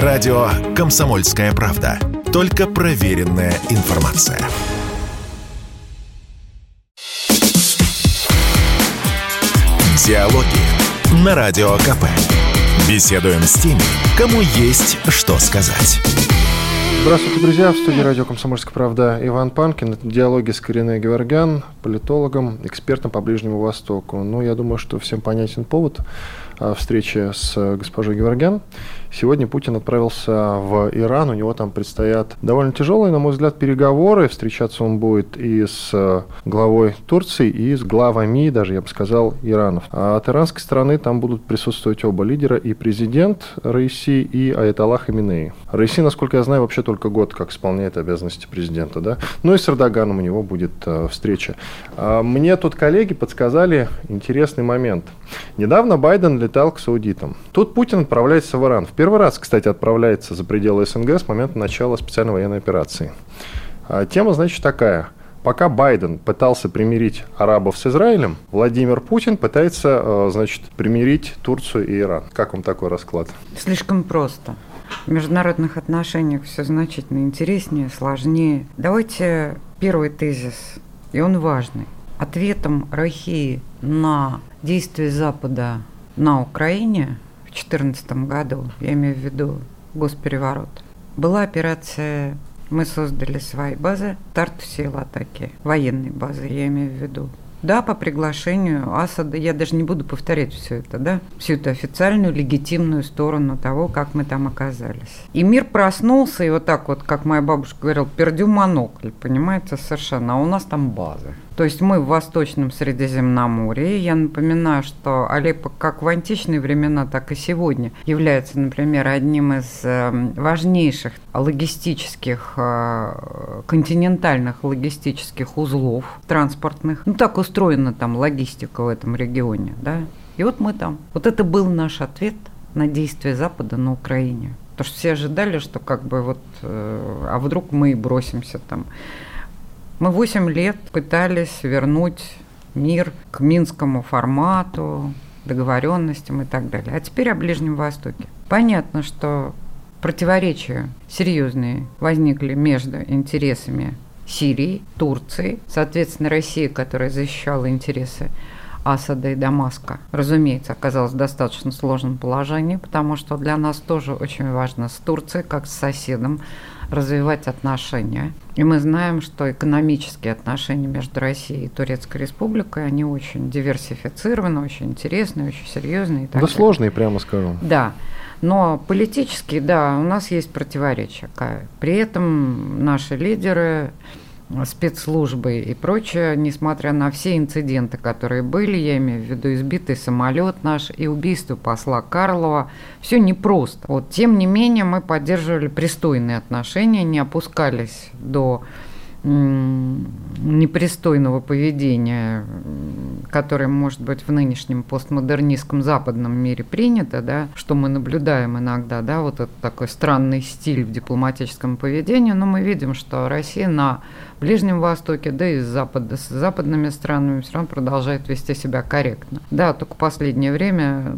Радио «Комсомольская правда». Только проверенная информация. Диалоги на Радио КП. Беседуем с теми, кому есть что сказать. Здравствуйте, друзья. В студии радио «Комсомольская правда» Иван Панкин. Это диалоги с Кориной Геворгян, политологом, экспертом по Ближнему Востоку. Ну, я думаю, что всем понятен повод а, встречи с госпожой Геворгян. Сегодня Путин отправился в Иран. У него там предстоят довольно тяжелые, на мой взгляд, переговоры. Встречаться он будет и с главой Турции, и с главами, даже, я бы сказал, Иранов. А от иранской стороны там будут присутствовать оба лидера, и президент Раиси, и Аятоллах Иминеи. Раиси, насколько я знаю, вообще только год как исполняет обязанности президента, да? Ну и с Эрдоганом у него будет э, встреча. А мне тут коллеги подсказали интересный момент. Недавно Байден летал к саудитам. Тут Путин отправляется в Иран. В первый раз, кстати, отправляется за пределы СНГ с момента начала специальной военной операции. А тема, значит, такая – Пока Байден пытался примирить арабов с Израилем, Владимир Путин пытается, э, значит, примирить Турцию и Иран. Как вам такой расклад? Слишком просто. В международных отношениях все значительно интереснее, сложнее. Давайте первый тезис, и он важный. Ответом России на действия Запада на Украине 2014 году, я имею в виду госпереворот, была операция мы создали свои базы, старт сил атаки, военные базы, я имею в виду. Да, по приглашению Асада, я даже не буду повторять все это, да, всю эту официальную, легитимную сторону того, как мы там оказались. И мир проснулся, и вот так вот, как моя бабушка говорила, пердю монокль, понимаете, совершенно, а у нас там базы. То есть мы в Восточном Средиземноморье. Я напоминаю, что Алеппо как в античные времена, так и сегодня является, например, одним из эм, важнейших логистических, э, континентальных логистических узлов транспортных. Ну, так устроена там логистика в этом регионе, да. И вот мы там. Вот это был наш ответ на действия Запада на Украине. Потому что все ожидали, что как бы вот, э, а вдруг мы и бросимся там мы 8 лет пытались вернуть мир к минскому формату, договоренностям и так далее. А теперь о Ближнем Востоке. Понятно, что противоречия серьезные возникли между интересами Сирии, Турции, соответственно, России, которая защищала интересы Асада и Дамаска, разумеется, оказалась в достаточно сложном положении, потому что для нас тоже очень важно с Турцией, как с соседом, развивать отношения. И мы знаем, что экономические отношения между Россией и Турецкой Республикой, они очень диверсифицированы, очень интересные, очень серьезные. да далее. сложные, прямо скажем. Да. Но политически, да, у нас есть противоречия. При этом наши лидеры спецслужбы и прочее, несмотря на все инциденты, которые были, я имею в виду избитый самолет наш и убийство посла Карлова, все непросто. Вот, тем не менее, мы поддерживали пристойные отношения, не опускались до непристойного поведения, которое может быть в нынешнем постмодернистском западном мире принято, да, что мы наблюдаем иногда, да, вот этот такой странный стиль в дипломатическом поведении, но мы видим, что Россия на Ближнем Востоке, да и с, запада, с западными странами все равно продолжает вести себя корректно. Да, только в последнее время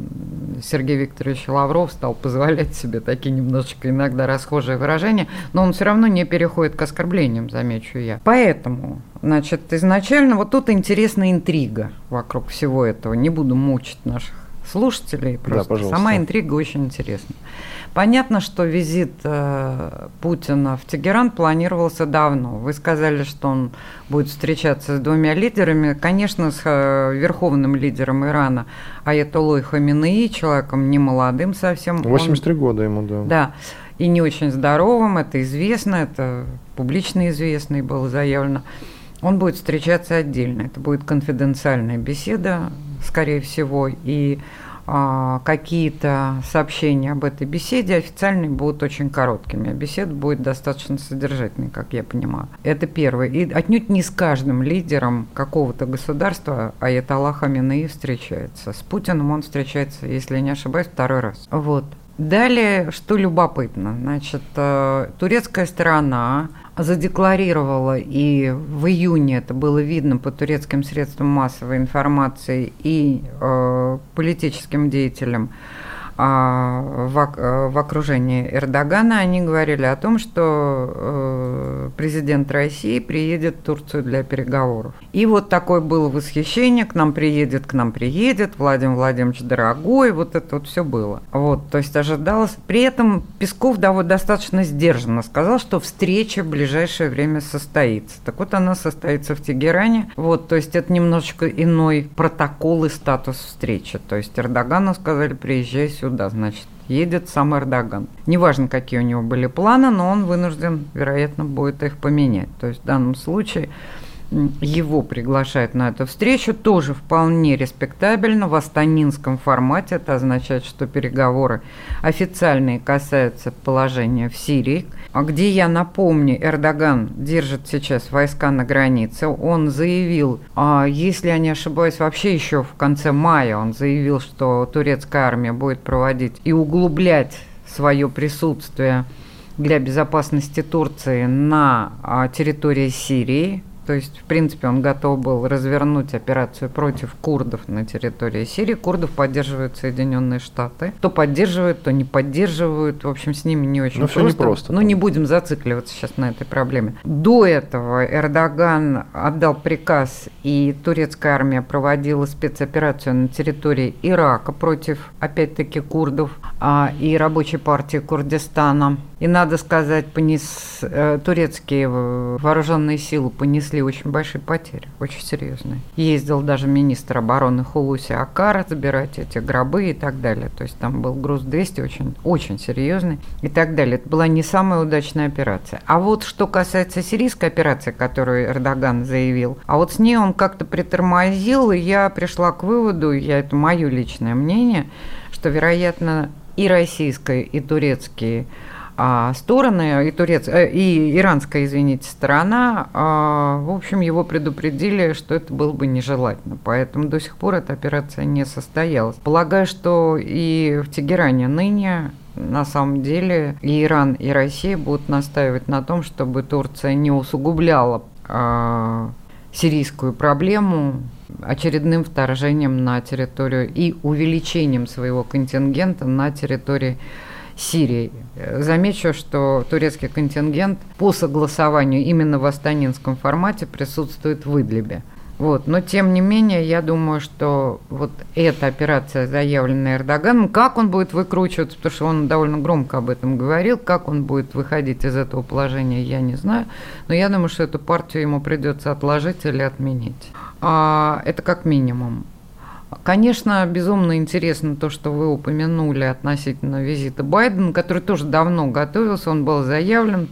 Сергей Викторович Лавров стал позволять себе такие немножечко иногда расхожие выражения, но он все равно не переходит к оскорблениям, замечу я. Поэтому Значит, изначально вот тут интересная интрига вокруг всего этого. Не буду мучить наших слушателей, просто да, сама интрига очень интересна. Понятно, что визит э, Путина в Тегеран планировался давно. Вы сказали, что он будет встречаться с двумя лидерами. Конечно, с э, верховным лидером Ирана Аятоллой Хаминеи, человеком не молодым совсем. 83 он, года ему, да. Да, и не очень здоровым, это известно, это публично известно и было заявлено. Он будет встречаться отдельно. Это будет конфиденциальная беседа, скорее всего, и какие-то сообщения об этой беседе официальные будут очень короткими, а беседа будет достаточно содержательной, как я понимаю. Это первое. И отнюдь не с каждым лидером какого-то государства Аятоллах Хаминеи встречается. С Путиным он встречается, если не ошибаюсь, второй раз. Вот. Далее, что любопытно, значит, э, турецкая сторона задекларировала, и в июне это было видно по турецким средствам массовой информации и э, политическим деятелям, в, э, в окружении Эрдогана, они говорили о том, что э, президент России приедет в Турцию для переговоров. И вот такое было восхищение, к нам приедет, к нам приедет, Владимир Владимирович дорогой, вот это вот все было. Вот, то есть ожидалось. При этом Песков довольно достаточно сдержанно сказал, что встреча в ближайшее время состоится. Так вот, она состоится в Тегеране. Вот, то есть это немножечко иной протокол и статус встречи. То есть Эрдогану сказали, приезжай сюда сюда, значит, едет сам Эрдоган. Неважно, какие у него были планы, но он вынужден, вероятно, будет их поменять. То есть в данном случае его приглашают на эту встречу, тоже вполне респектабельно в астанинском формате. Это означает, что переговоры официальные касаются положения в Сирии, а где, я напомню, Эрдоган держит сейчас войска на границе. Он заявил, а если я не ошибаюсь, вообще еще в конце мая он заявил, что турецкая армия будет проводить и углублять свое присутствие для безопасности Турции на а, территории Сирии. То есть, в принципе, он готов был развернуть операцию против курдов на территории Сирии. Курдов поддерживают Соединенные Штаты. То поддерживают, то не поддерживают. В общем, с ними не очень Но просто. все непросто. Ну, не будем зацикливаться сейчас на этой проблеме. До этого Эрдоган отдал приказ, и турецкая армия проводила спецоперацию на территории Ирака против, опять-таки, курдов а, и рабочей партии Курдистана. И надо сказать, понес, э, турецкие вооруженные силы понесли очень большие потери, очень серьезные. Ездил даже министр обороны Хулуси Акара забирать эти гробы и так далее. То есть там был груз 200 очень, очень серьезный и так далее. Это была не самая удачная операция. А вот что касается сирийской операции, которую Эрдоган заявил, а вот с ней он как-то притормозил, и я пришла к выводу, я это мое личное мнение, что, вероятно, и российские, и турецкие а стороны, и, турец, э, и иранская, извините, сторона, а, в общем, его предупредили, что это было бы нежелательно. Поэтому до сих пор эта операция не состоялась. Полагаю, что и в Тегеране ныне на самом деле и Иран, и Россия будут настаивать на том, чтобы Турция не усугубляла э, сирийскую проблему очередным вторжением на территорию и увеличением своего контингента на территории Сирии. Замечу, что турецкий контингент по согласованию именно в астанинском формате присутствует в Идлибе. Вот. Но тем не менее, я думаю, что вот эта операция, заявленная Эрдоганом, как он будет выкручиваться, потому что он довольно громко об этом говорил, как он будет выходить из этого положения, я не знаю. Но я думаю, что эту партию ему придется отложить или отменить. А, это как минимум. Конечно, безумно интересно то, что вы упомянули относительно визита Байдена, который тоже давно готовился, он был заявлен.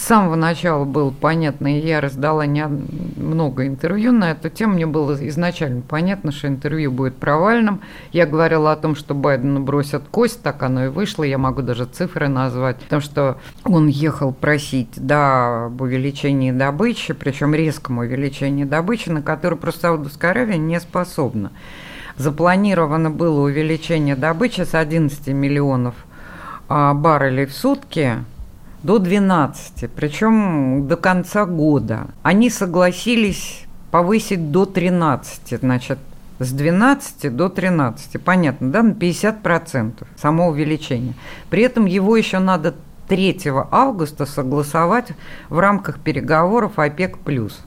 С самого начала было понятно, и я раздала не много интервью на эту тему. Мне было изначально понятно, что интервью будет провальным. Я говорила о том, что Байдену бросят кость, так оно и вышло. Я могу даже цифры назвать. Потому что он ехал просить да, об увеличении добычи, причем резком увеличении добычи, на которое просто Саудовская Аравия не способна запланировано было увеличение добычи с 11 миллионов а, баррелей в сутки до 12, причем до конца года. Они согласились повысить до 13, значит, с 12 до 13, понятно, да, на 50% само увеличение. При этом его еще надо 3 августа согласовать в рамках переговоров ОПЕК+.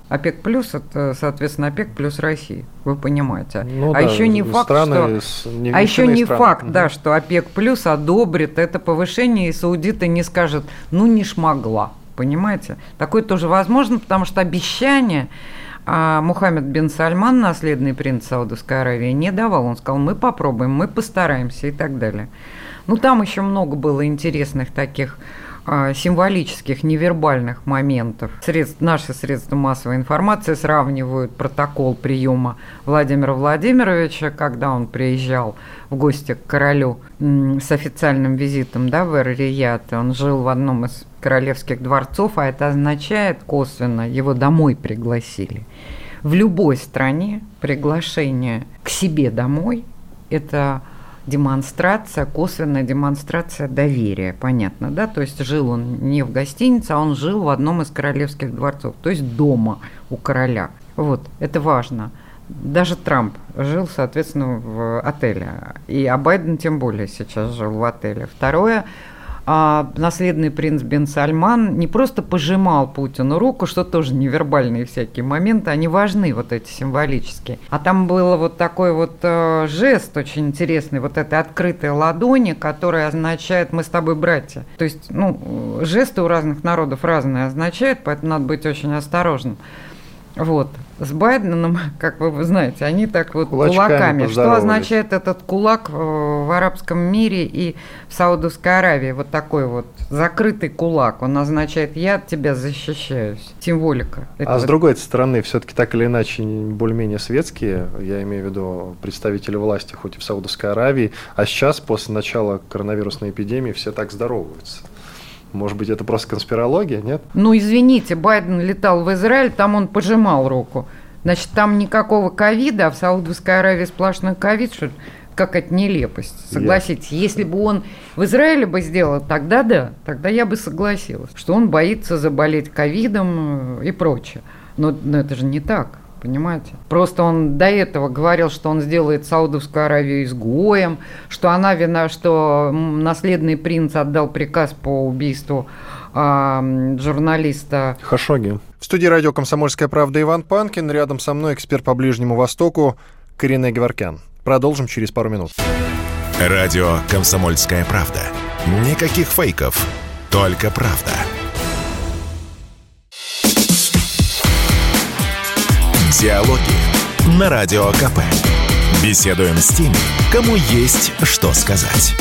ОПЕК+, это, соответственно, ОПЕК плюс Россия, вы понимаете. Ну, а да, еще не факт, что... С, не а еще не страны. факт, да, что ОПЕК плюс одобрит это повышение, и саудиты не скажут, ну не шмогла, понимаете? Такое тоже возможно, потому что обещание а Мухаммед бен Сальман, наследный принц Саудовской Аравии, не давал. Он сказал, мы попробуем, мы постараемся и так далее. Ну, там еще много было интересных таких а, символических, невербальных моментов. Средств, наши средства массовой информации сравнивают протокол приема Владимира Владимировича, когда он приезжал в гости к королю с официальным визитом да, в Эр-Рияд. Он жил в одном из королевских дворцов, а это означает косвенно, его домой пригласили. В любой стране приглашение к себе домой – это демонстрация, косвенная демонстрация доверия, понятно, да? То есть жил он не в гостинице, а он жил в одном из королевских дворцов, то есть дома у короля. Вот, это важно. даже Трамп жил, соответственно, в отеле. И а Байден тем более сейчас жил в отеле. Второе, а наследный принц Бен Сальман не просто пожимал Путину руку, что тоже невербальные всякие моменты, они важны, вот эти символические. А там был вот такой вот э, жест очень интересный, вот этой открытой ладони, которая означает «мы с тобой братья». То есть, ну, жесты у разных народов разные означают, поэтому надо быть очень осторожным. Вот. С Байденом, как вы знаете, они так вот Кулачками кулаками. Что означает этот кулак в арабском мире и в Саудовской Аравии? Вот такой вот закрытый кулак. Он означает «я от тебя защищаюсь». Символика. Это а вот... с другой стороны, все-таки так или иначе более-менее светские, я имею в виду представители власти, хоть и в Саудовской Аравии, а сейчас, после начала коронавирусной эпидемии, все так здороваются. Может быть, это просто конспирология, нет? Ну, извините, Байден летал в Израиль, там он пожимал руку. Значит, там никакого ковида, а в Саудовской Аравии сплошной ковид, что как это нелепость, согласитесь. Yeah. Если бы он в Израиле бы сделал, тогда да, тогда я бы согласилась, что он боится заболеть ковидом и прочее. Но, но это же не так понимаете? Просто он до этого говорил, что он сделает Саудовскую Аравию изгоем, что она вина, что наследный принц отдал приказ по убийству э, журналиста Хашоги. В студии радио «Комсомольская правда» Иван Панкин. Рядом со мной эксперт по Ближнему Востоку Карина Геворкян. Продолжим через пару минут. Радио «Комсомольская правда». Никаких фейков, только правда. Диалоги на Радио КП. Беседуем с теми, кому есть что сказать.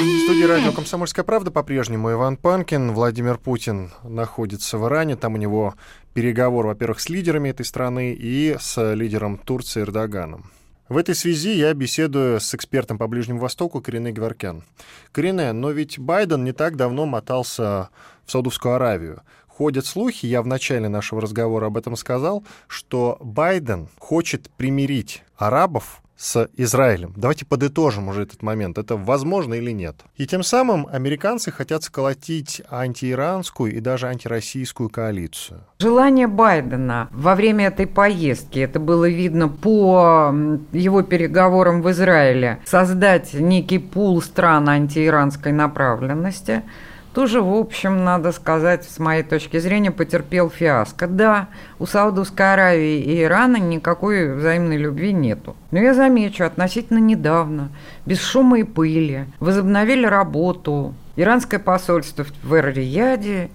В студии радио «Комсомольская правда» по-прежнему Иван Панкин. Владимир Путин находится в Иране. Там у него переговор, во-первых, с лидерами этой страны и с лидером Турции Эрдоганом. В этой связи я беседую с экспертом по Ближнему Востоку Корене Геворкян. Корене, но ведь Байден не так давно мотался в Саудовскую Аравию. Ходят слухи, я в начале нашего разговора об этом сказал, что Байден хочет примирить арабов с Израилем. Давайте подытожим уже этот момент. Это возможно или нет? И тем самым американцы хотят сколотить антииранскую и даже антироссийскую коалицию. Желание Байдена во время этой поездки, это было видно по его переговорам в Израиле, создать некий пул стран антииранской направленности – тоже, в общем, надо сказать, с моей точки зрения, потерпел фиаско. Да, у Саудовской Аравии и Ирана никакой взаимной любви нету. Но я замечу, относительно недавно, без шума и пыли, возобновили работу иранское посольство в Эр-Рияде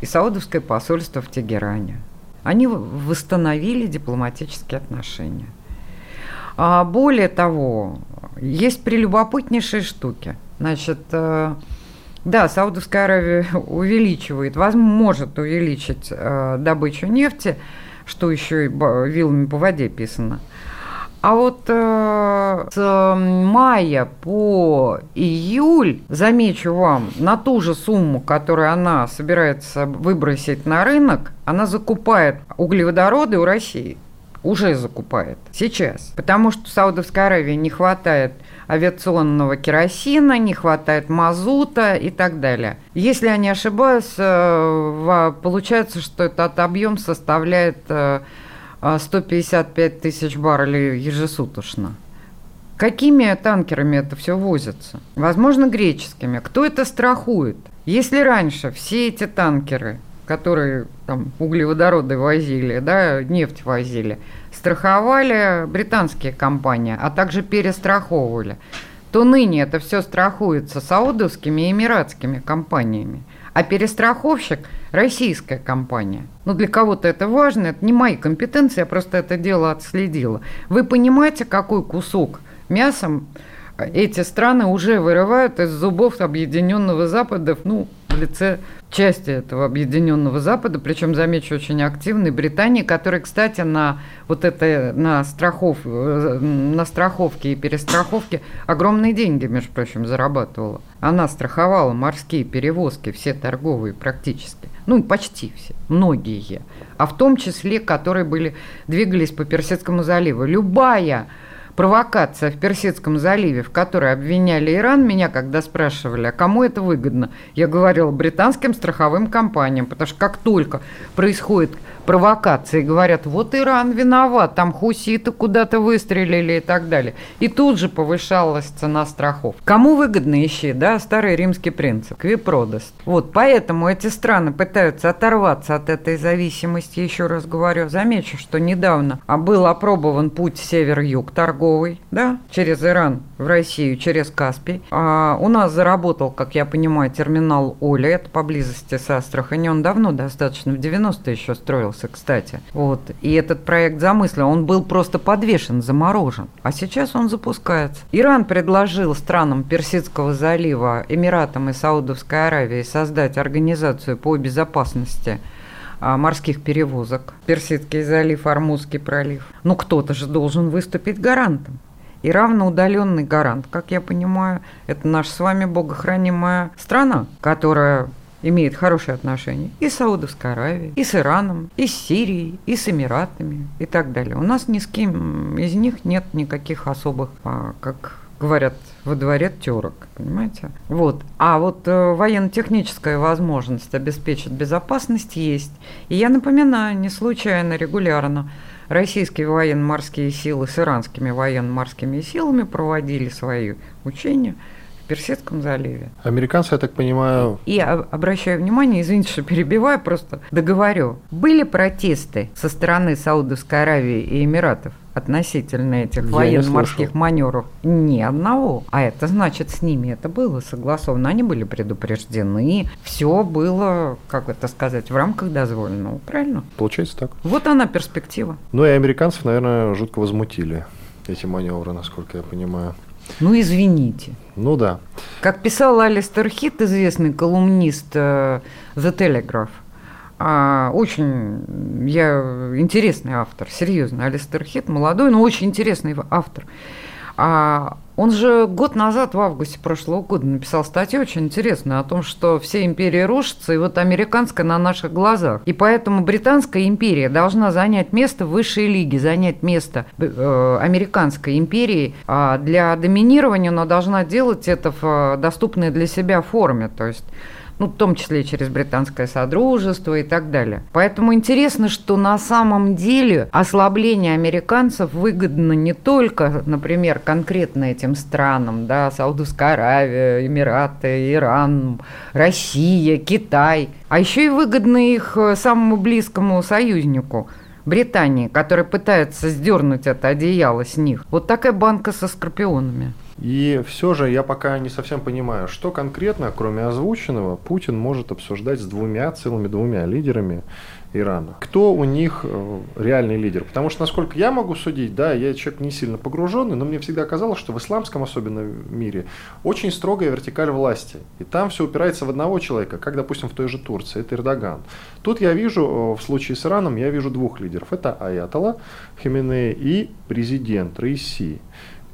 и Саудовское посольство в Тегеране. Они восстановили дипломатические отношения. А более того, есть прелюбопытнейшие штуки. Значит, э, да, Саудовская Аравия увеличивает, возможно, увеличить э, добычу нефти, что еще и вилами по воде писано. А вот э, с мая по июль, замечу вам, на ту же сумму, которую она собирается выбросить на рынок, она закупает углеводороды у России. Уже закупает. Сейчас. Потому что Саудовской Аравии не хватает авиационного керосина, не хватает мазута и так далее. Если я не ошибаюсь, э, получается, что этот объем составляет 155 э, тысяч баррелей ежесуточно. Какими танкерами это все возится? Возможно, греческими. Кто это страхует? Если раньше все эти танкеры, которые там углеводороды возили, да, нефть возили, страховали британские компании, а также перестраховывали, то ныне это все страхуется саудовскими и эмиратскими компаниями. А перестраховщик – российская компания. Ну, для кого-то это важно, это не мои компетенции, я просто это дело отследила. Вы понимаете, какой кусок мясом эти страны уже вырывают из зубов Объединенного Запада, ну, в лице части этого объединенного Запада, причем, замечу, очень активной Британии, которая, кстати, на вот это, на, страхов, э, на страховке и перестраховке огромные деньги, между прочим, зарабатывала. Она страховала морские перевозки, все торговые практически, ну, почти все, многие, а в том числе, которые были, двигались по Персидскому заливу. Любая провокация в Персидском заливе, в которой обвиняли Иран, меня когда спрашивали, а кому это выгодно, я говорила британским страховым компаниям, потому что как только происходит провокации, говорят, вот Иран виноват, там хуситы куда-то выстрелили и так далее. И тут же повышалась цена страхов. Кому выгодно ищи, да, старый римский принцип, квипродаст. Вот, поэтому эти страны пытаются оторваться от этой зависимости, еще раз говорю. Замечу, что недавно был опробован путь север-юг торговый, да, через Иран в Россию, через Каспий. А у нас заработал, как я понимаю, терминал Оля, это поблизости с Астрахани. Он давно достаточно, в 90-е еще строился, кстати. Вот. И этот проект замыслен, он был просто подвешен, заморожен. А сейчас он запускается. Иран предложил странам Персидского залива, Эмиратам и Саудовской Аравии создать организацию по безопасности а, морских перевозок. Персидский залив, Армузский пролив. Ну, кто-то же должен выступить гарантом. И равноудаленный гарант, как я понимаю, это наша с вами богохранимая страна, которая имеет хорошие отношения и с Саудовской Аравией, и с Ираном, и с Сирией, и с Эмиратами и так далее. У нас ни с кем из них нет никаких особых, а, как говорят во дворе терок, понимаете? Вот. А вот э, военно-техническая возможность обеспечить безопасность есть. И я напоминаю, не случайно, регулярно, российские военно-морские силы с иранскими военно-морскими силами проводили свои учения – в Персидском заливе. Американцы, я так понимаю... И обращаю внимание, извините, что перебиваю, просто договорю. Были протесты со стороны Саудовской Аравии и Эмиратов относительно этих военно-морских маневров? Ни одного. А это значит, с ними это было согласовано. Они были предупреждены. Все было, как это сказать, в рамках дозволенного. Правильно? Получается так. Вот она перспектива. Ну и американцев, наверное, жутко возмутили эти маневры, насколько я понимаю. Ну, извините. Ну да. Как писал Алистер Хит, известный колумнист э, The Telegraph, а, очень я интересный автор, серьезно, Алистер Хит, молодой, но очень интересный автор. А он же год назад, в августе прошлого года, написал статью очень интересную о том, что все империи рушатся, и вот американская на наших глазах. И поэтому британская империя должна занять место в высшей лиге, занять место э, американской империи. А для доминирования она должна делать это в э, доступной для себя форме. То есть ну, в том числе через британское содружество и так далее. Поэтому интересно, что на самом деле ослабление американцев выгодно не только, например, конкретно этим странам, да, Саудовская Аравия, Эмираты, Иран, Россия, Китай, а еще и выгодно их э, самому близкому союзнику – Британии, который пытается сдернуть это одеяло с них. Вот такая банка со скорпионами. И все же я пока не совсем понимаю, что конкретно, кроме озвученного, Путин может обсуждать с двумя, целыми двумя лидерами Ирана. Кто у них э, реальный лидер? Потому что, насколько я могу судить, да, я человек не сильно погруженный, но мне всегда казалось, что в исламском особенно мире очень строгая вертикаль власти. И там все упирается в одного человека, как, допустим, в той же Турции, это Эрдоган. Тут я вижу, э, в случае с Ираном, я вижу двух лидеров. Это Аятолла Хименея и президент Раиси.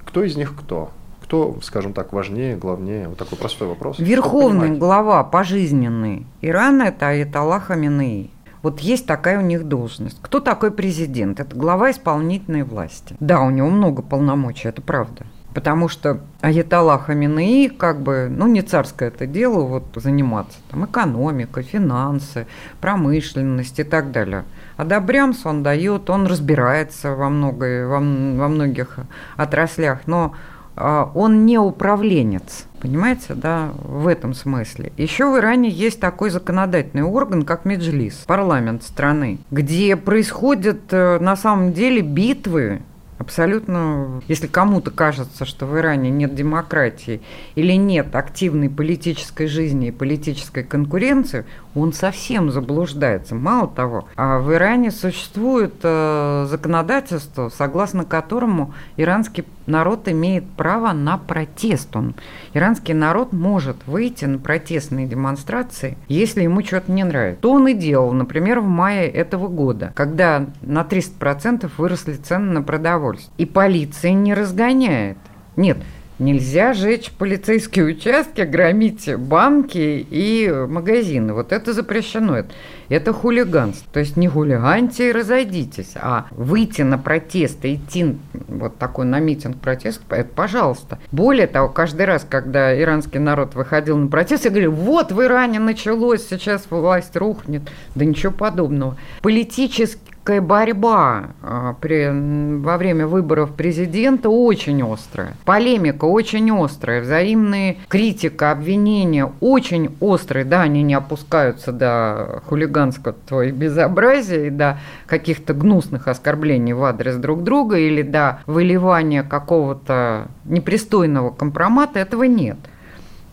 Кто из них кто? кто, скажем так, важнее, главнее? Вот такой простой вопрос. Верховный глава пожизненный Ирана – это Аятолла Хаминеи. Вот есть такая у них должность. Кто такой президент? Это глава исполнительной власти. Да, у него много полномочий, это правда. Потому что Аятолла Хаминеи, как бы, ну, не царское это дело, вот, заниматься. Там экономика, финансы, промышленность и так далее. А Добрямс он дает, он разбирается во, много, во, во многих отраслях, но а, он не управленец. Понимаете, да, в этом смысле. Еще в Иране есть такой законодательный орган, как Меджлис, парламент страны, где происходят э, на самом деле битвы Абсолютно, если кому-то кажется, что в Иране нет демократии или нет активной политической жизни и политической конкуренции, он совсем заблуждается. Мало того, а в Иране существует э, законодательство, согласно которому иранский народ имеет право на протест. Он, иранский народ может выйти на протестные демонстрации, если ему что-то не нравится. То он и делал, например, в мае этого года, когда на 300% выросли цены на продовольствие. И полиция не разгоняет. Нет, Нельзя жечь полицейские участки, громить банки и магазины. Вот это запрещено. Это хулиганство. То есть не хулиганьте и разойдитесь, а выйти на протест и идти вот такой на митинг протест, это пожалуйста. Более того, каждый раз, когда иранский народ выходил на протест, я говорю, вот в Иране началось, сейчас власть рухнет. Да ничего подобного. Политически политическая борьба а, при, во время выборов президента очень острая. Полемика очень острая, взаимные критика, обвинения очень острые. Да, они не опускаются до хулиганского и безобразия, и до каких-то гнусных оскорблений в адрес друг друга или до выливания какого-то непристойного компромата. Этого нет.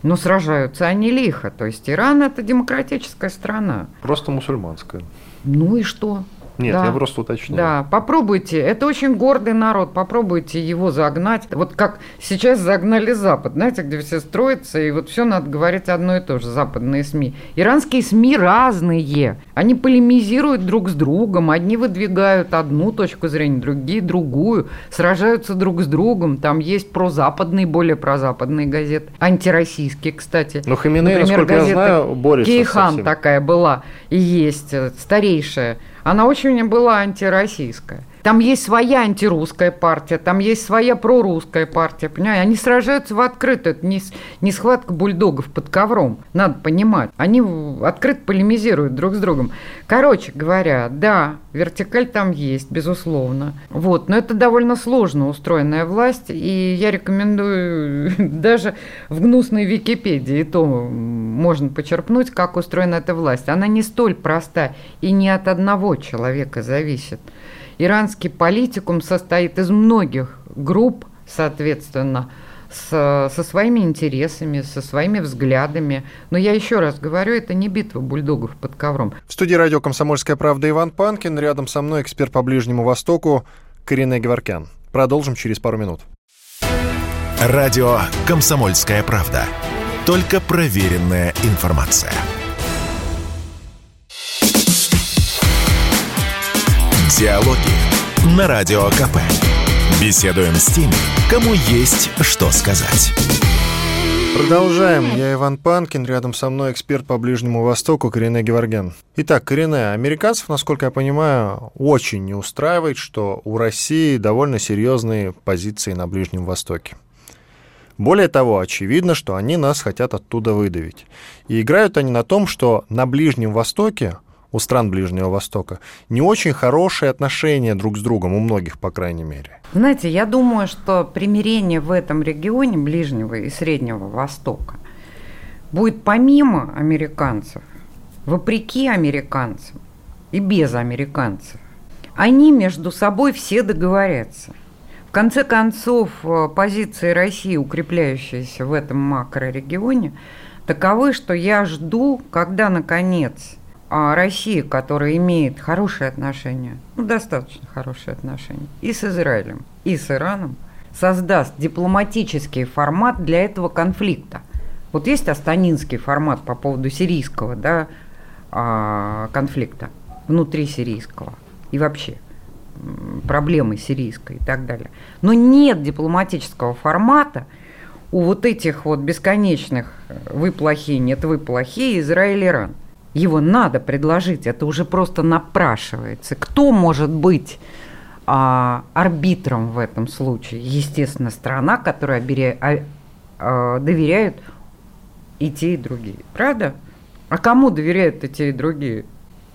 Но сражаются они лихо. То есть Иран – это демократическая страна. Просто мусульманская. Ну и что? Нет, да. я просто уточняю. Да, попробуйте. Это очень гордый народ. Попробуйте его загнать. Вот как сейчас загнали Запад, знаете, где все строятся, и вот все надо говорить одно и то же, западные СМИ. Иранские СМИ разные. Они полемизируют друг с другом. Одни выдвигают одну точку зрения, другие другую. Сражаются друг с другом. Там есть прозападные, более прозападные газеты. Антироссийские, кстати. Но Хаминей, Например, насколько я знаю, борется Кейхан такая была и есть, э, старейшая она очень была антироссийская. Там есть своя антирусская партия, там есть своя прорусская партия, понимаете? Они сражаются в открытую, это не, не схватка бульдогов под ковром, надо понимать. Они открыто полемизируют друг с другом. Короче говоря, да, вертикаль там есть, безусловно. Вот, но это довольно сложно устроенная власть, и я рекомендую даже в гнусной Википедии, то можно почерпнуть, как устроена эта власть. Она не столь проста и не от одного человека зависит. Иранский политикум состоит из многих групп, соответственно, с, со своими интересами, со своими взглядами. Но я еще раз говорю, это не битва бульдогов под ковром. В студии радио «Комсомольская правда» Иван Панкин. Рядом со мной эксперт по Ближнему Востоку Карине Геворкян. Продолжим через пару минут. Радио «Комсомольская правда». Только проверенная информация. Диалоги на Радио КП. Беседуем с теми, кому есть что сказать. Продолжаем. Я Иван Панкин, рядом со мной эксперт по Ближнему Востоку Корене Геворген. Итак, Корене, американцев, насколько я понимаю, очень не устраивает, что у России довольно серьезные позиции на Ближнем Востоке. Более того, очевидно, что они нас хотят оттуда выдавить. И играют они на том, что на Ближнем Востоке у стран Ближнего Востока не очень хорошие отношения друг с другом, у многих, по крайней мере. Знаете, я думаю, что примирение в этом регионе Ближнего и Среднего Востока будет помимо американцев, вопреки американцам и без американцев. Они между собой все договорятся. В конце концов, э, позиции России, укрепляющиеся в этом макрорегионе, таковы, что я жду, когда, наконец, а Россия, которая имеет хорошие отношения, ну, достаточно хорошие отношения, и с Израилем, и с Ираном, создаст дипломатический формат для этого конфликта. Вот есть астанинский формат по поводу сирийского да, а, конфликта, внутри сирийского и вообще проблемы сирийской и так далее. Но нет дипломатического формата у вот этих вот бесконечных «вы плохие, нет, вы плохие» Израиль-Иран – его надо предложить, это уже просто напрашивается. Кто может быть а, арбитром в этом случае? Естественно, страна, которая оберя... а, а, доверяет и те, и другие. Правда? А кому доверяют и те, и другие?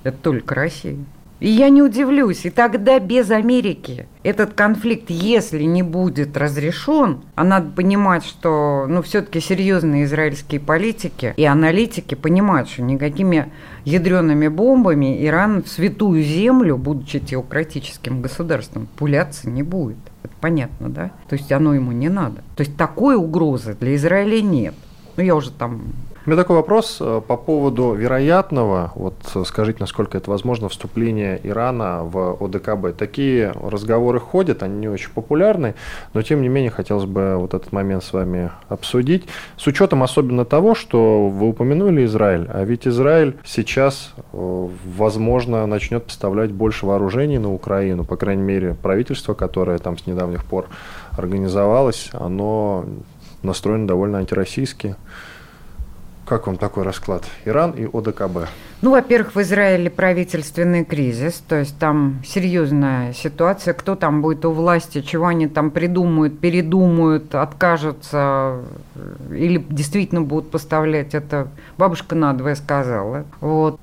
Это только Россия. И я не удивлюсь, и тогда без Америки этот конфликт, если не будет разрешен, а надо понимать, что ну, все-таки серьезные израильские политики и аналитики понимают, что никакими ядреными бомбами Иран в святую землю, будучи теократическим государством, пуляться не будет. Это понятно, да? То есть оно ему не надо. То есть такой угрозы для Израиля нет. Ну, я уже там у меня такой вопрос э, по поводу вероятного, вот э, скажите, насколько это возможно, вступления Ирана в ОДКБ. Такие разговоры ходят, они не очень популярны, но тем не менее хотелось бы вот этот момент с вами обсудить. С учетом особенно того, что вы упомянули Израиль, а ведь Израиль сейчас, э, возможно, начнет поставлять больше вооружений на Украину, по крайней мере, правительство, которое там с недавних пор организовалось, оно настроены довольно антироссийски. Как вам такой расклад? Иран и ОДКБ. Ну, во-первых, в Израиле правительственный кризис, то есть там серьезная ситуация, кто там будет у власти, чего они там придумают, передумают, откажутся или действительно будут поставлять это. Бабушка надвое сказала. Вот.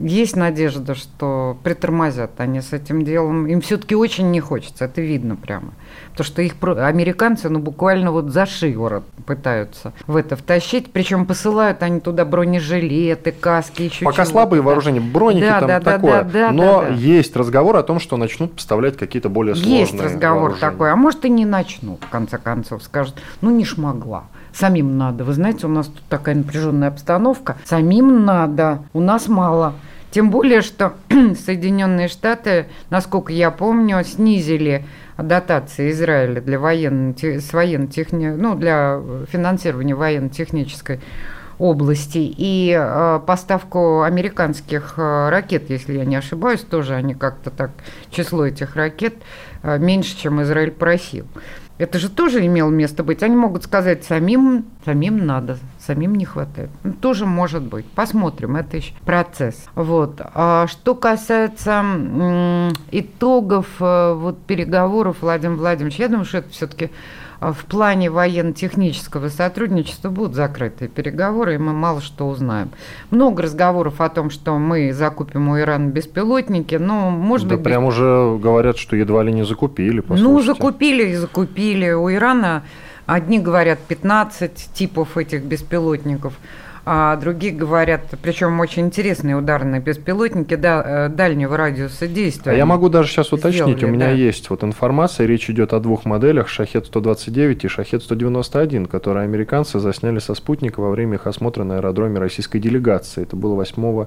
Есть надежда, что притормозят они с этим делом. Им все-таки очень не хочется, это видно прямо. Потому что их американцы, ну, буквально вот за шиворот пытаются в это втащить. Причем посылают они туда бронежилеты, каски, еще Пока слабые вооружения, броники да, там да, такое. Да, да, но да, да. есть разговор о том, что начнут поставлять какие-то более сложные Есть разговор вооружения. такой, а может и не начнут, в конце концов, скажут, ну не шмогла. Самим надо. Вы знаете, у нас тут такая напряженная обстановка. Самим надо. У нас мало. Тем более, что Соединенные Штаты, насколько я помню, снизили дотации Израиля для военно, с военно-техни... ну, для финансирования военно-технической области. И э, поставку американских э, ракет, если я не ошибаюсь, тоже они как-то так, число этих ракет э, меньше, чем Израиль просил. Это же тоже имело место быть. Они могут сказать, самим, самим надо, самим не хватает. Ну, тоже может быть. Посмотрим, это еще процесс. Вот. А что касается м, итогов э, вот, переговоров Владимир Владимирович, я думаю, что это все-таки в плане военно-технического сотрудничества будут закрытые переговоры, и мы мало что узнаем. Много разговоров о том, что мы закупим у Ирана беспилотники, но, может да быть... прям без... уже говорят, что едва ли не закупили, послушайте. Ну, закупили и закупили. У Ирана одни говорят 15 типов этих беспилотников, а другие говорят, причем очень интересные ударные беспилотники да, дальнего радиуса действия. А я могу даже сейчас уточнить, сделали, у меня да. есть вот информация, речь идет о двух моделях, Шахет-129 и Шахет-191, которые американцы засняли со спутника во время их осмотра на аэродроме российской делегации. Это было 8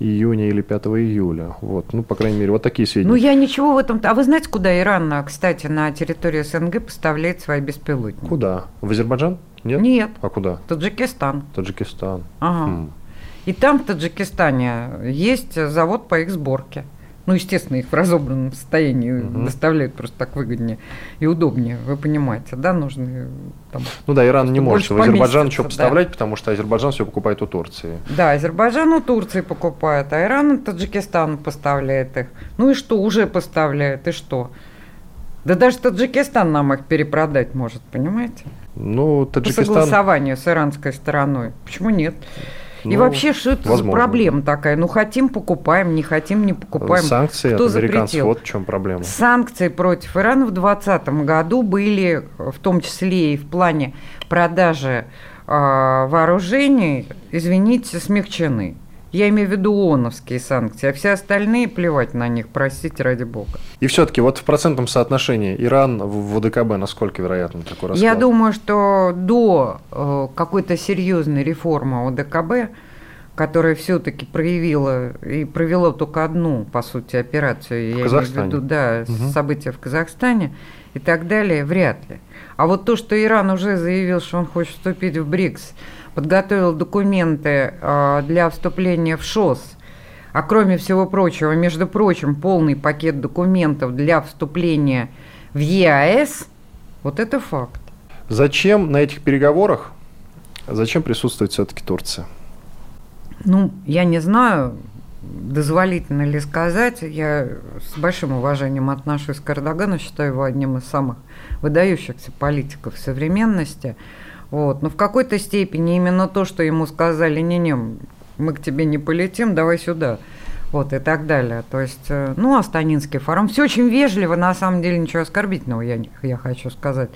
июня или 5 июля. Вот, ну, по крайней мере, вот такие сведения. Ну, я ничего в этом... А вы знаете, куда Иран, кстати, на территории СНГ поставляет свои беспилотники? Куда? В Азербайджан? Нет? Нет. А куда? Таджикистан. Таджикистан. Ага. Хм. И там, в Таджикистане, есть завод по их сборке. Ну, естественно, их в разобранном состоянии Мгм. доставляют просто так выгоднее и удобнее, вы понимаете, да, нужны там... Ну да, Иран не может в Азербайджан что да. поставлять, потому что Азербайджан все покупает у Турции. Да, Азербайджан у Турции покупает, а Иран и Таджикистан поставляет их. Ну и что, уже поставляет, и что? Да даже Таджикистан нам их перепродать может, понимаете? Ну, По Таджикистан... согласованию с иранской стороной. Почему нет? И ну, вообще, что это за возможно. проблема такая? Ну, хотим, покупаем, не хотим, не покупаем. Санкции Кто от запретил? вот в чем проблема. Санкции против Ирана в 2020 году были, в том числе и в плане продажи э, вооружений, извините, смягчены. Я имею в виду ООНовские санкции, а все остальные плевать на них, простите ради бога. И все-таки вот в процентном соотношении Иран в ВДКБ насколько вероятно такой расклад? Я думаю, что до э, какой-то серьезной реформы ОДКБ, которая все-таки проявила и провела только одну, по сути, операцию, я имею в Казахстане. виду, да, Мгм. события в Казахстане и так далее, вряд ли. А вот то, что Иран уже заявил, что он хочет вступить в БРИКС, подготовил документы э, для вступления в ШОС, а кроме всего прочего, между прочим, полный пакет документов для вступления в ЕАЭС, вот это факт. Зачем на этих переговорах, зачем присутствует все-таки Турция? Ну, я не знаю, дозволительно ли сказать. Я с большим уважением отношусь к Эрдогану, считаю его одним из самых выдающихся политиков современности. Вот. Но в какой-то степени именно то, что ему сказали, не-не, мы к тебе не полетим, давай сюда. Вот, и так далее. То есть, э, ну, Астанинский форум. Все очень вежливо, на самом деле ничего оскорбительного я, я хочу сказать.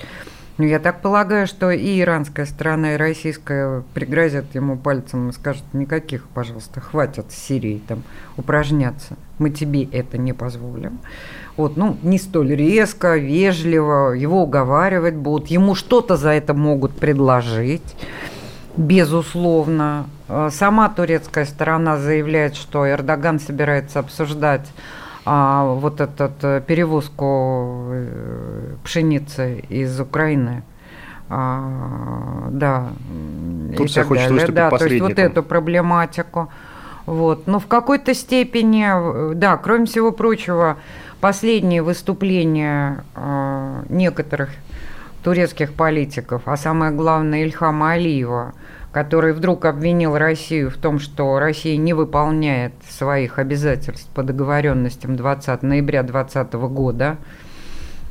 Ну, я так полагаю, что и иранская сторона, и российская пригрозят ему пальцем и скажут, никаких, пожалуйста, хватит с Сирией там упражняться. Мы тебе это не позволим. Вот, ну, не столь резко, вежливо, его уговаривать будут, ему что-то за это могут предложить, безусловно. Э, Сама турецкая сторона заявляет, что Эрдоган собирается обсуждать а, вот этот э, перевозку э, пшеницы из Украины. А, да. и Турция так хочет далее. выступить да, то есть вот эту проблематику. Вот. Но в какой-то степени, э, да, кроме всего прочего, последние выступления э, некоторых турецких политиков, а самое главное Ильхама Алиева, который вдруг обвинил Россию в том, что Россия не выполняет своих обязательств по договоренностям 20 ноября 2020 года.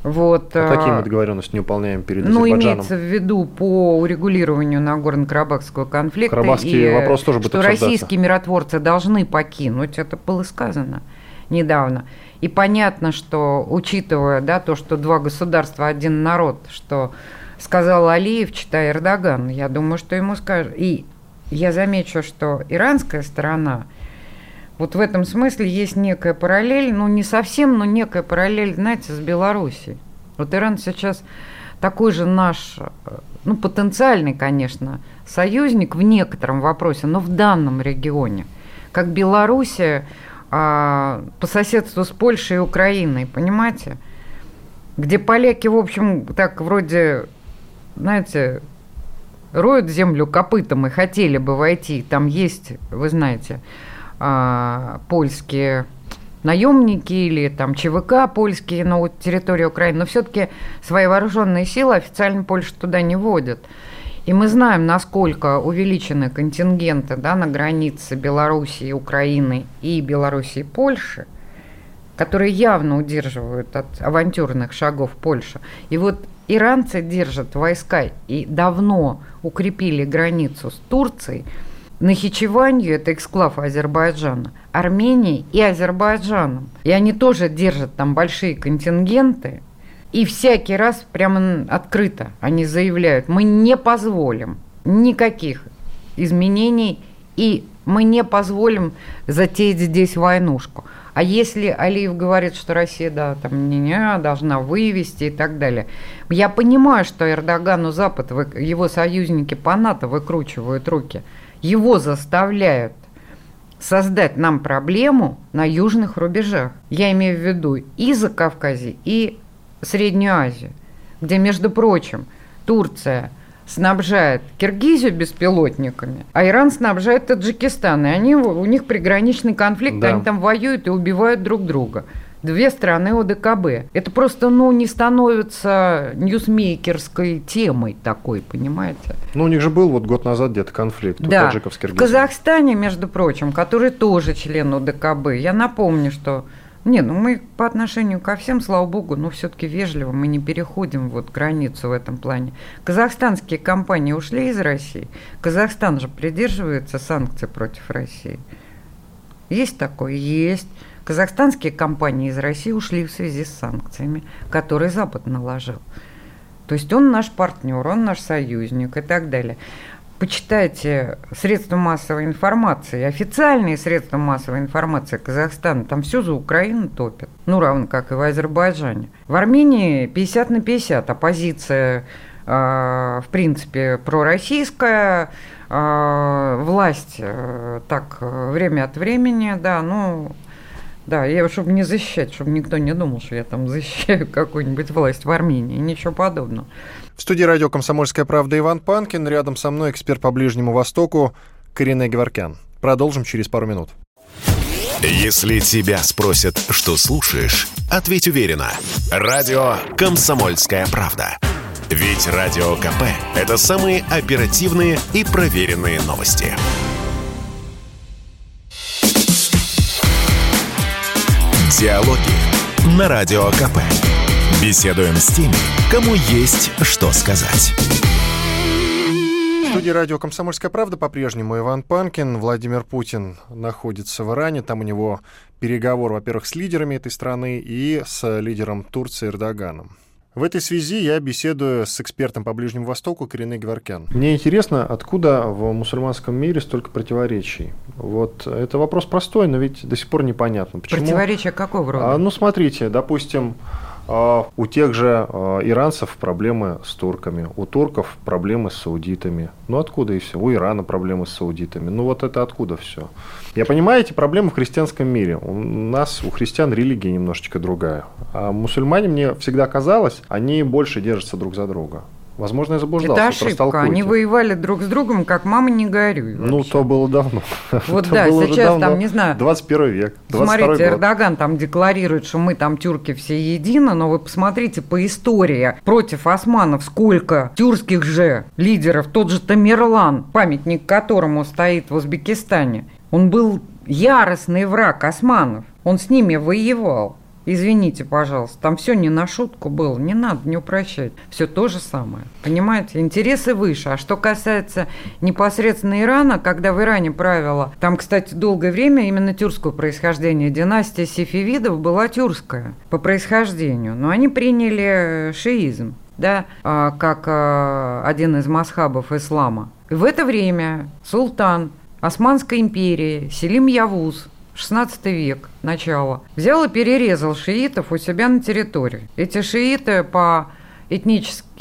Вот, а какие мы договоренности не выполняем перед ну, имеется в виду по урегулированию Нагорно-Карабахского конфликта. Карабахский и вопрос тоже будет Что российские миротворцы должны покинуть, это было сказано недавно. И понятно, что, учитывая да, то, что два государства, один народ, что сказал Алиев, читая Эрдоган, я думаю, что ему скажут. И я замечу, что иранская сторона, вот в этом смысле есть некая параллель, ну не совсем, но некая параллель, знаете, с Белоруссией. Вот Иран сейчас такой же наш, ну потенциальный, конечно, союзник в некотором вопросе, но в данном регионе. Как Белоруссия а, по соседству с Польшей и Украиной, понимаете? Где поляки, в общем, так вроде, знаете, роют землю копытом и хотели бы войти. Там есть, вы знаете, а, польские наемники или там ЧВК польские на территории Украины, но все-таки свои вооруженные силы официально Польша туда не вводит. И мы знаем, насколько увеличены контингенты да, на границе Белоруссии, Украины и Белоруссии и Польши, которые явно удерживают от авантюрных шагов Польши. И вот иранцы держат войска и давно укрепили границу с Турцией. Нахичеванью – это эксклав Азербайджана, Арменией и Азербайджаном. И они тоже держат там большие контингенты – и всякий раз прямо открыто они заявляют, мы не позволим никаких изменений, и мы не позволим затеять здесь войнушку. А если Алиев говорит, что Россия да, там, не, не, должна вывести и так далее, я понимаю, что Эрдогану Запад, его союзники по НАТО выкручивают руки, его заставляют создать нам проблему на южных рубежах. Я имею в виду и за Кавказе, и Среднюю Азию, где, между прочим, Турция снабжает Киргизию беспилотниками, а Иран снабжает Таджикистан. И они, у них приграничный конфликт, да. они там воюют и убивают друг друга. Две страны ОДКБ. Это просто, ну, не становится ньюсмейкерской темой такой, понимаете? Ну, у них же был вот год назад где-то конфликт да. у таджиков с Киргизией. В Казахстане, между прочим, который тоже член ОДКБ, я напомню, что не, ну мы по отношению ко всем, слава богу, но все-таки вежливо, мы не переходим вот границу в этом плане. Казахстанские компании ушли из России. Казахстан же придерживается санкций против России. Есть такое? Есть. Казахстанские компании из России ушли в связи с санкциями, которые Запад наложил. То есть он наш партнер, он наш союзник и так далее почитайте средства массовой информации, официальные средства массовой информации Казахстана, там все за Украину топят. Ну, равно как и в Азербайджане. В Армении 50 на 50 оппозиция, э, в принципе, пророссийская, э, власть э, так время от времени, да, ну, да, я, чтобы не защищать, чтобы никто не думал, что я там защищаю какую-нибудь власть в Армении, ничего подобного. В студии радио «Комсомольская правда» Иван Панкин. Рядом со мной эксперт по Ближнему Востоку Карине Геворкян. Продолжим через пару минут. Если тебя спросят, что слушаешь, ответь уверенно. Радио «Комсомольская правда». Ведь Радио КП – это самые оперативные и проверенные новости. Диалоги на Радио КП. Беседуем с теми, кому есть что сказать. В студии радио «Комсомольская правда» по-прежнему Иван Панкин. Владимир Путин находится в Иране. Там у него переговор, во-первых, с лидерами этой страны и с лидером Турции Эрдоганом. В этой связи я беседую с экспертом по Ближнему Востоку Кореной Гваркян. Мне интересно, откуда в мусульманском мире столько противоречий? Вот это вопрос простой, но ведь до сих пор непонятно. Почему? Противоречия какого рода? А, ну, смотрите, допустим, у тех же а, иранцев проблемы с турками, у турков проблемы с саудитами. Ну откуда и все? У Ирана проблемы с саудитами. Ну вот это откуда все? Я понимаю эти проблемы в христианском мире. У нас, у христиан религия немножечко другая. А мусульмане, мне всегда казалось, они больше держатся друг за друга. Возможно, я заблуждался. Это ошибка. Они воевали друг с другом, как мама не горюй. Вообще. Ну, то было давно. Вот да, сейчас там, не знаю. 21 век. Смотрите, Эрдоган там декларирует, что мы там тюрки все едины, но вы посмотрите по истории против османов сколько тюркских же лидеров. Тот же Тамерлан, памятник которому стоит в Узбекистане. Он был яростный враг османов. Он с ними воевал. Извините, пожалуйста, там все не на шутку было, не надо не упрощать. Все то же самое. Понимаете, интересы выше. А что касается непосредственно Ирана, когда в Иране правила, там, кстати, долгое время именно тюркского происхождения династия сефевидов была тюркская по происхождению, но они приняли шиизм да, а, как а, один из масхабов ислама. И в это время султан Османской империи Селим Явуз 16 век, начало, взял и перерезал шиитов у себя на территории. Эти шииты по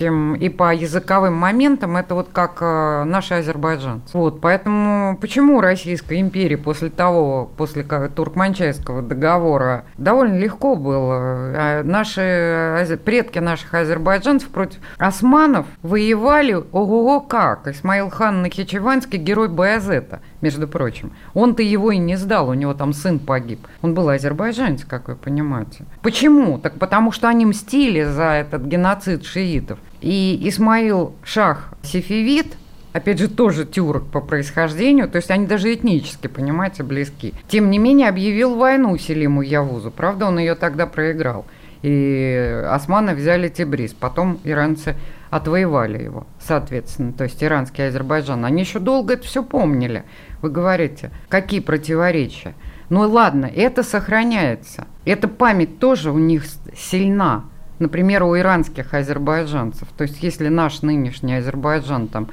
этническим и по языковым моментам это вот как э, наши азербайджанцы. Вот, поэтому почему Российской империи после того, после Туркманчайского договора довольно легко было. А наши предки наших азербайджанцев против османов воевали ого-го как. Исмаил хан Нахичеванский герой Баязета – между прочим. Он-то его и не сдал, у него там сын погиб. Он был азербайджанец, как вы понимаете. Почему? Так потому что они мстили за этот геноцид шиитов. И Исмаил Шах Сефевид, опять же, тоже тюрок по происхождению, то есть они даже этнически, понимаете, близки. Тем не менее, объявил войну Селиму Явузу. Правда, он ее тогда проиграл. И османы взяли Тибриз. Потом иранцы отвоевали его, соответственно, то есть иранский Азербайджан. Они еще долго это все помнили. Вы говорите, какие противоречия? Ну ладно, это сохраняется. Эта память тоже у них сильна. Например, у иранских азербайджанцев. То есть если наш нынешний Азербайджан там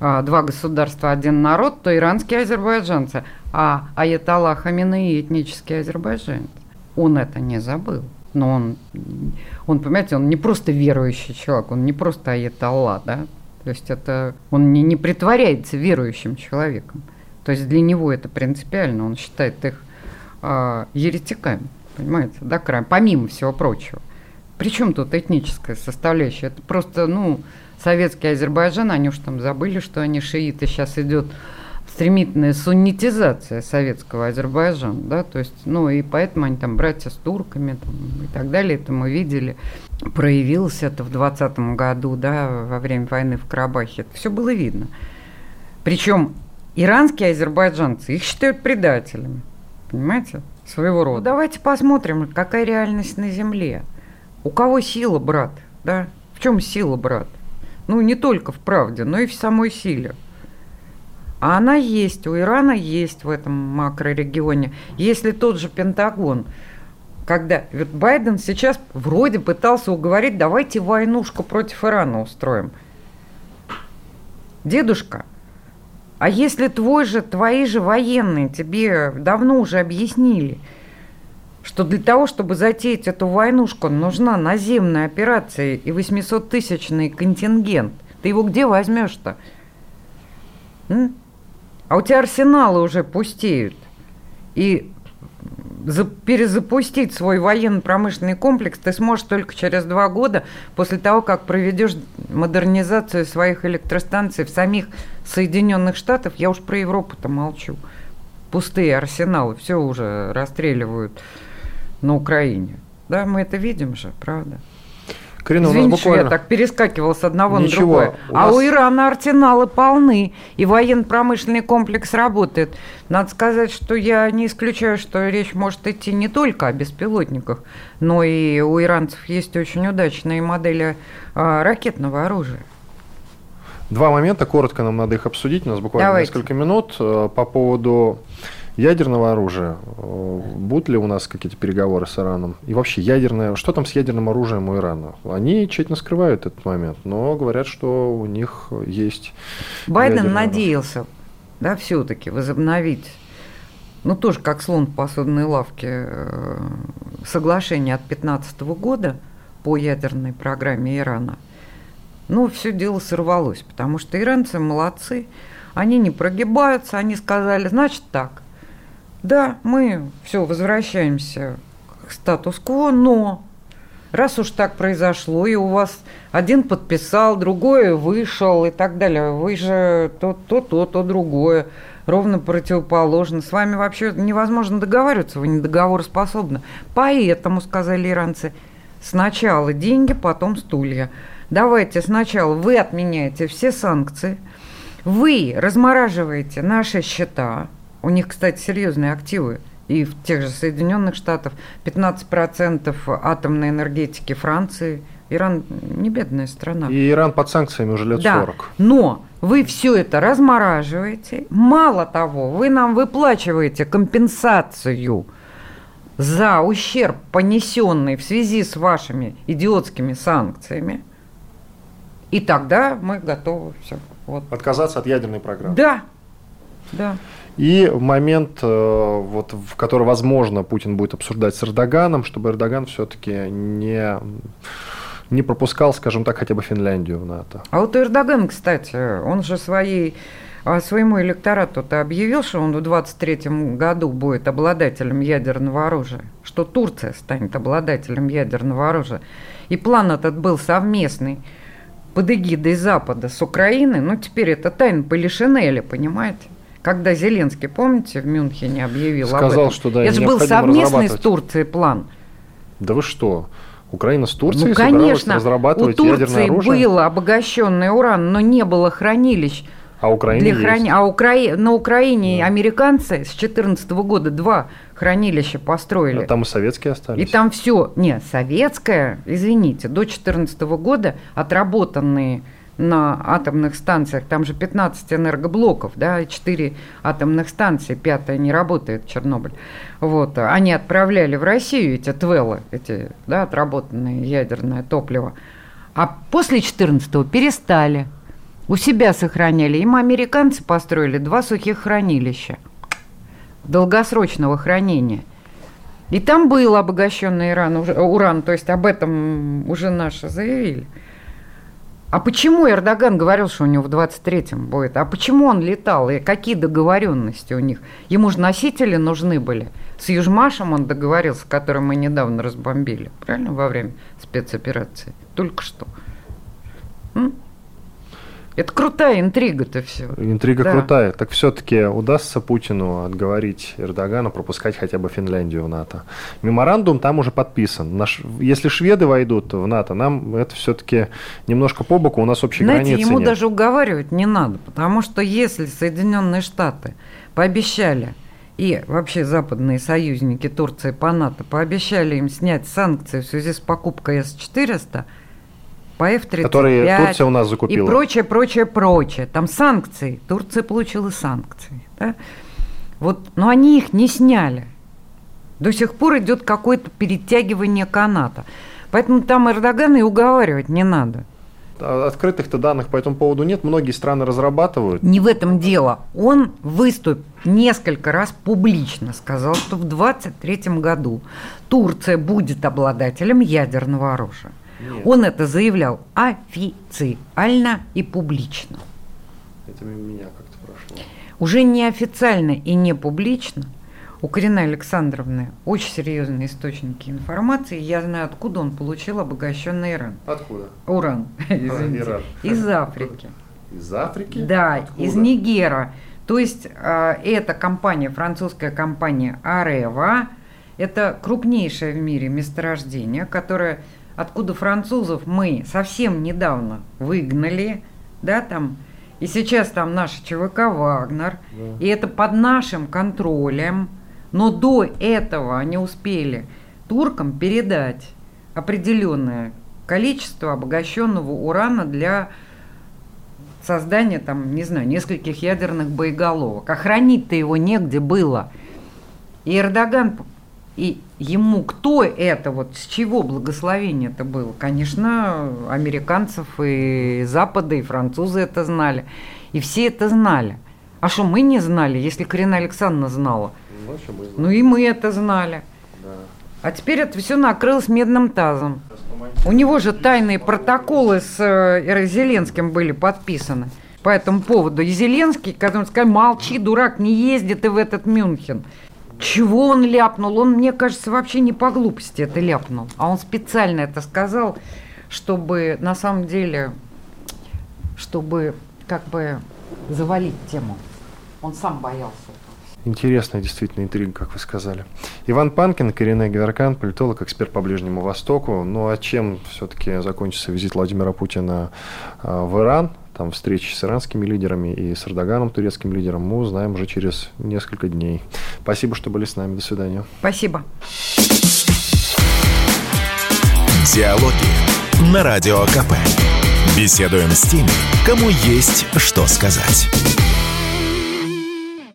а, два государства, один народ, то иранские азербайджанцы, а Аятолла Хаминеи этнический азербайджанец. Он это не забыл. Но он, он, понимаете, он не просто верующий человек, он не просто Аятолла, да? То есть это он не, не притворяется верующим человеком. То есть для него это принципиально, он считает их э, еретиками, понимаете, да, край, помимо всего прочего. Причем тут этническая составляющая? Это просто, ну, советский Азербайджан, они уж там забыли, что они шииты, сейчас идет стремительная суннитизация советского Азербайджана, да, то есть, ну, и поэтому они там братья с турками там, и так далее, это мы видели. Проявилось это в 20 году, да, во время войны в Карабахе, это все было видно. Причем иранские азербайджанцы их считают предателями, понимаете, своего рода. Ну, давайте посмотрим, какая реальность на земле. У кого сила, брат, да? В чем сила, брат? Ну, не только в правде, но и в самой силе. А она есть, у Ирана есть в этом макрорегионе. Если тот же Пентагон, когда вот Байден сейчас вроде пытался уговорить, давайте войнушку против Ирана устроим. Дедушка, а если твой же, твои же военные тебе давно уже объяснили, что для того, чтобы затеять эту войнушку, нужна наземная операция и 800-тысячный контингент. Ты его где возьмешь-то? А у тебя арсеналы уже пустеют. И за, перезапустить свой военно-промышленный комплекс ты сможешь только через два года после того, как проведешь модернизацию своих электростанций в самих Соединенных Штатах. Я уж про Европу-то молчу. Пустые арсеналы, все уже расстреливают на Украине. Да, мы это видим же, правда? Карина, Извините, у нас буквально... я так перескакивал с одного Ничего, на другое. У а нас... у Ирана арсеналы полны, и военно-промышленный комплекс работает. Надо сказать, что я не исключаю, что речь может идти не только о беспилотниках, но и у иранцев есть очень удачные модели а, ракетного оружия. Два момента, коротко нам надо их обсудить, у нас буквально Давайте. несколько минут. Э, по поводу ядерного оружия. Э, будут ли у нас какие-то переговоры с Ираном? И вообще ядерное, что там с ядерным оружием у Ирана? Они тщательно скрывают этот момент, но говорят, что у них есть. Байден надеялся, да, все-таки возобновить. Ну, тоже как слон в посудной лавке. Э, соглашение от 2015 года по ядерной программе Ирана. Но все дело сорвалось, потому что иранцы молодцы, они не прогибаются, они сказали, значит так, да, мы все возвращаемся к статус-кво, но раз уж так произошло, и у вас один подписал, другой вышел и так далее, вы же то то, то, то другое, ровно противоположно. С вами вообще невозможно договариваться, вы не договороспособны. Поэтому, сказали иранцы, сначала деньги, потом стулья. Давайте сначала вы отменяете все санкции, вы размораживаете наши счета, у них, кстати, серьезные активы, и в тех же Соединенных Штатах 15% атомной энергетики Франции. Иран не бедная страна. И Иран под санкциями уже лет да, 40. Но вы все это размораживаете. Мало того, вы нам выплачиваете компенсацию за ущерб, понесенный в связи с вашими идиотскими санкциями. И тогда мы готовы все. Вот. Отказаться от ядерной программы. Да, да. И момент, э, вот, в который, возможно, Путин будет обсуждать с Эрдоганом, чтобы Эрдоган все-таки не, не пропускал, скажем так, хотя бы Финляндию в НАТО. А вот Эрдоган, кстати, он же своей а своему электорату-то объявил, что он в 23 году будет обладателем ядерного оружия, что Турция станет обладателем ядерного оружия. И план этот был совместный под эгидой Запада с Украиной, ну теперь это тайна Полишинеля, понимаете? Когда Зеленский, помните, в Мюнхене объявил Сказал, об этом. что да, Это же был совместный с Турцией план. Да вы что? Украина с Турцией ну, конечно, разрабатывать у Турции было обогащенный уран, но не было хранилищ. А Украине для храни... А Укра... на Украине да. американцы с 2014 года два хранилища построили. А там и советские остались. И там все, не, советское, извините, до 2014 года отработанные на атомных станциях, там же 15 энергоблоков, да, 4 атомных станции, пятая не работает, Чернобыль. Вот, они отправляли в Россию эти твелы, эти, да, отработанное ядерное топливо. А после 14-го перестали. У себя сохраняли. Им американцы построили два сухих хранилища долгосрочного хранения. И там был обогащенный уран, уран, то есть об этом уже наши заявили. А почему Эрдоган говорил, что у него в 23-м будет? А почему он летал? И какие договоренности у них? Ему же носители нужны были. С Южмашем он договорился, который мы недавно разбомбили. Правильно? Во время спецоперации. Только что. М? Это крутая интрига-то все. Интрига да. крутая. Так все-таки удастся Путину отговорить Эрдогану пропускать хотя бы Финляндию в НАТО. Меморандум там уже подписан. Наш, если шведы войдут в НАТО, нам это все-таки немножко по боку, у нас общей Знаете, границы ему нет. даже уговаривать не надо, потому что если Соединенные Штаты пообещали и вообще западные союзники Турции по НАТО пообещали им снять санкции в связи с покупкой С-400, по F-35. Которые Турция у нас закупила. И прочее, прочее, прочее. Там санкции. Турция получила санкции. Да? Вот, но они их не сняли. До сих пор идет какое-то перетягивание каната. Поэтому там Эрдогана и уговаривать не надо. А открытых-то данных по этому поводу нет. Многие страны разрабатывают. Не в этом дело. Он выступил несколько раз публично, сказал, что в 2023 году Турция будет обладателем ядерного оружия. Нет. Он это заявлял официально и публично. Это меня как-то прошло. Уже неофициально и не публично у Карины Александровны очень серьезные источники информации. Я знаю, откуда он получил обогащенный Иран. Откуда? Уран, извините. Иран. Из Африки. Из Африки? Да, откуда? из Нигера. То есть э, эта компания, французская компания Арева, это крупнейшее в мире месторождение, которое откуда французов мы совсем недавно выгнали, да, там, и сейчас там наша ЧВК «Вагнер», да. и это под нашим контролем, но до этого они успели туркам передать определенное количество обогащенного урана для создания, там, не знаю, нескольких ядерных боеголовок. А хранить-то его негде было. И Эрдоган и ему кто это, вот с чего благословение это было? Конечно, американцев и Запада, и французы это знали. И все это знали. А что мы не знали, если Карина Александровна знала? Ну, ну и мы это знали. Да. А теперь это все накрылось медным тазом. У него же тайные протоколы с э, Зеленским были подписаны по этому поводу. И Зеленский, который сказал, молчи, дурак, не ездит и в этот Мюнхен. Чего он ляпнул? Он, мне кажется, вообще не по глупости это ляпнул. А он специально это сказал, чтобы на самом деле, чтобы как бы завалить тему. Он сам боялся. Интересная действительно интрига, как вы сказали. Иван Панкин, коренной Геверкан, политолог, эксперт по Ближнему Востоку. Ну а чем все-таки закончится визит Владимира Путина а, в Иран? Там встречи с иранскими лидерами и с Эрдоганом, турецким лидером, мы узнаем уже через несколько дней. Спасибо, что были с нами. До свидания. Спасибо. Диалоги на Радио КП. Беседуем с теми, кому есть что сказать.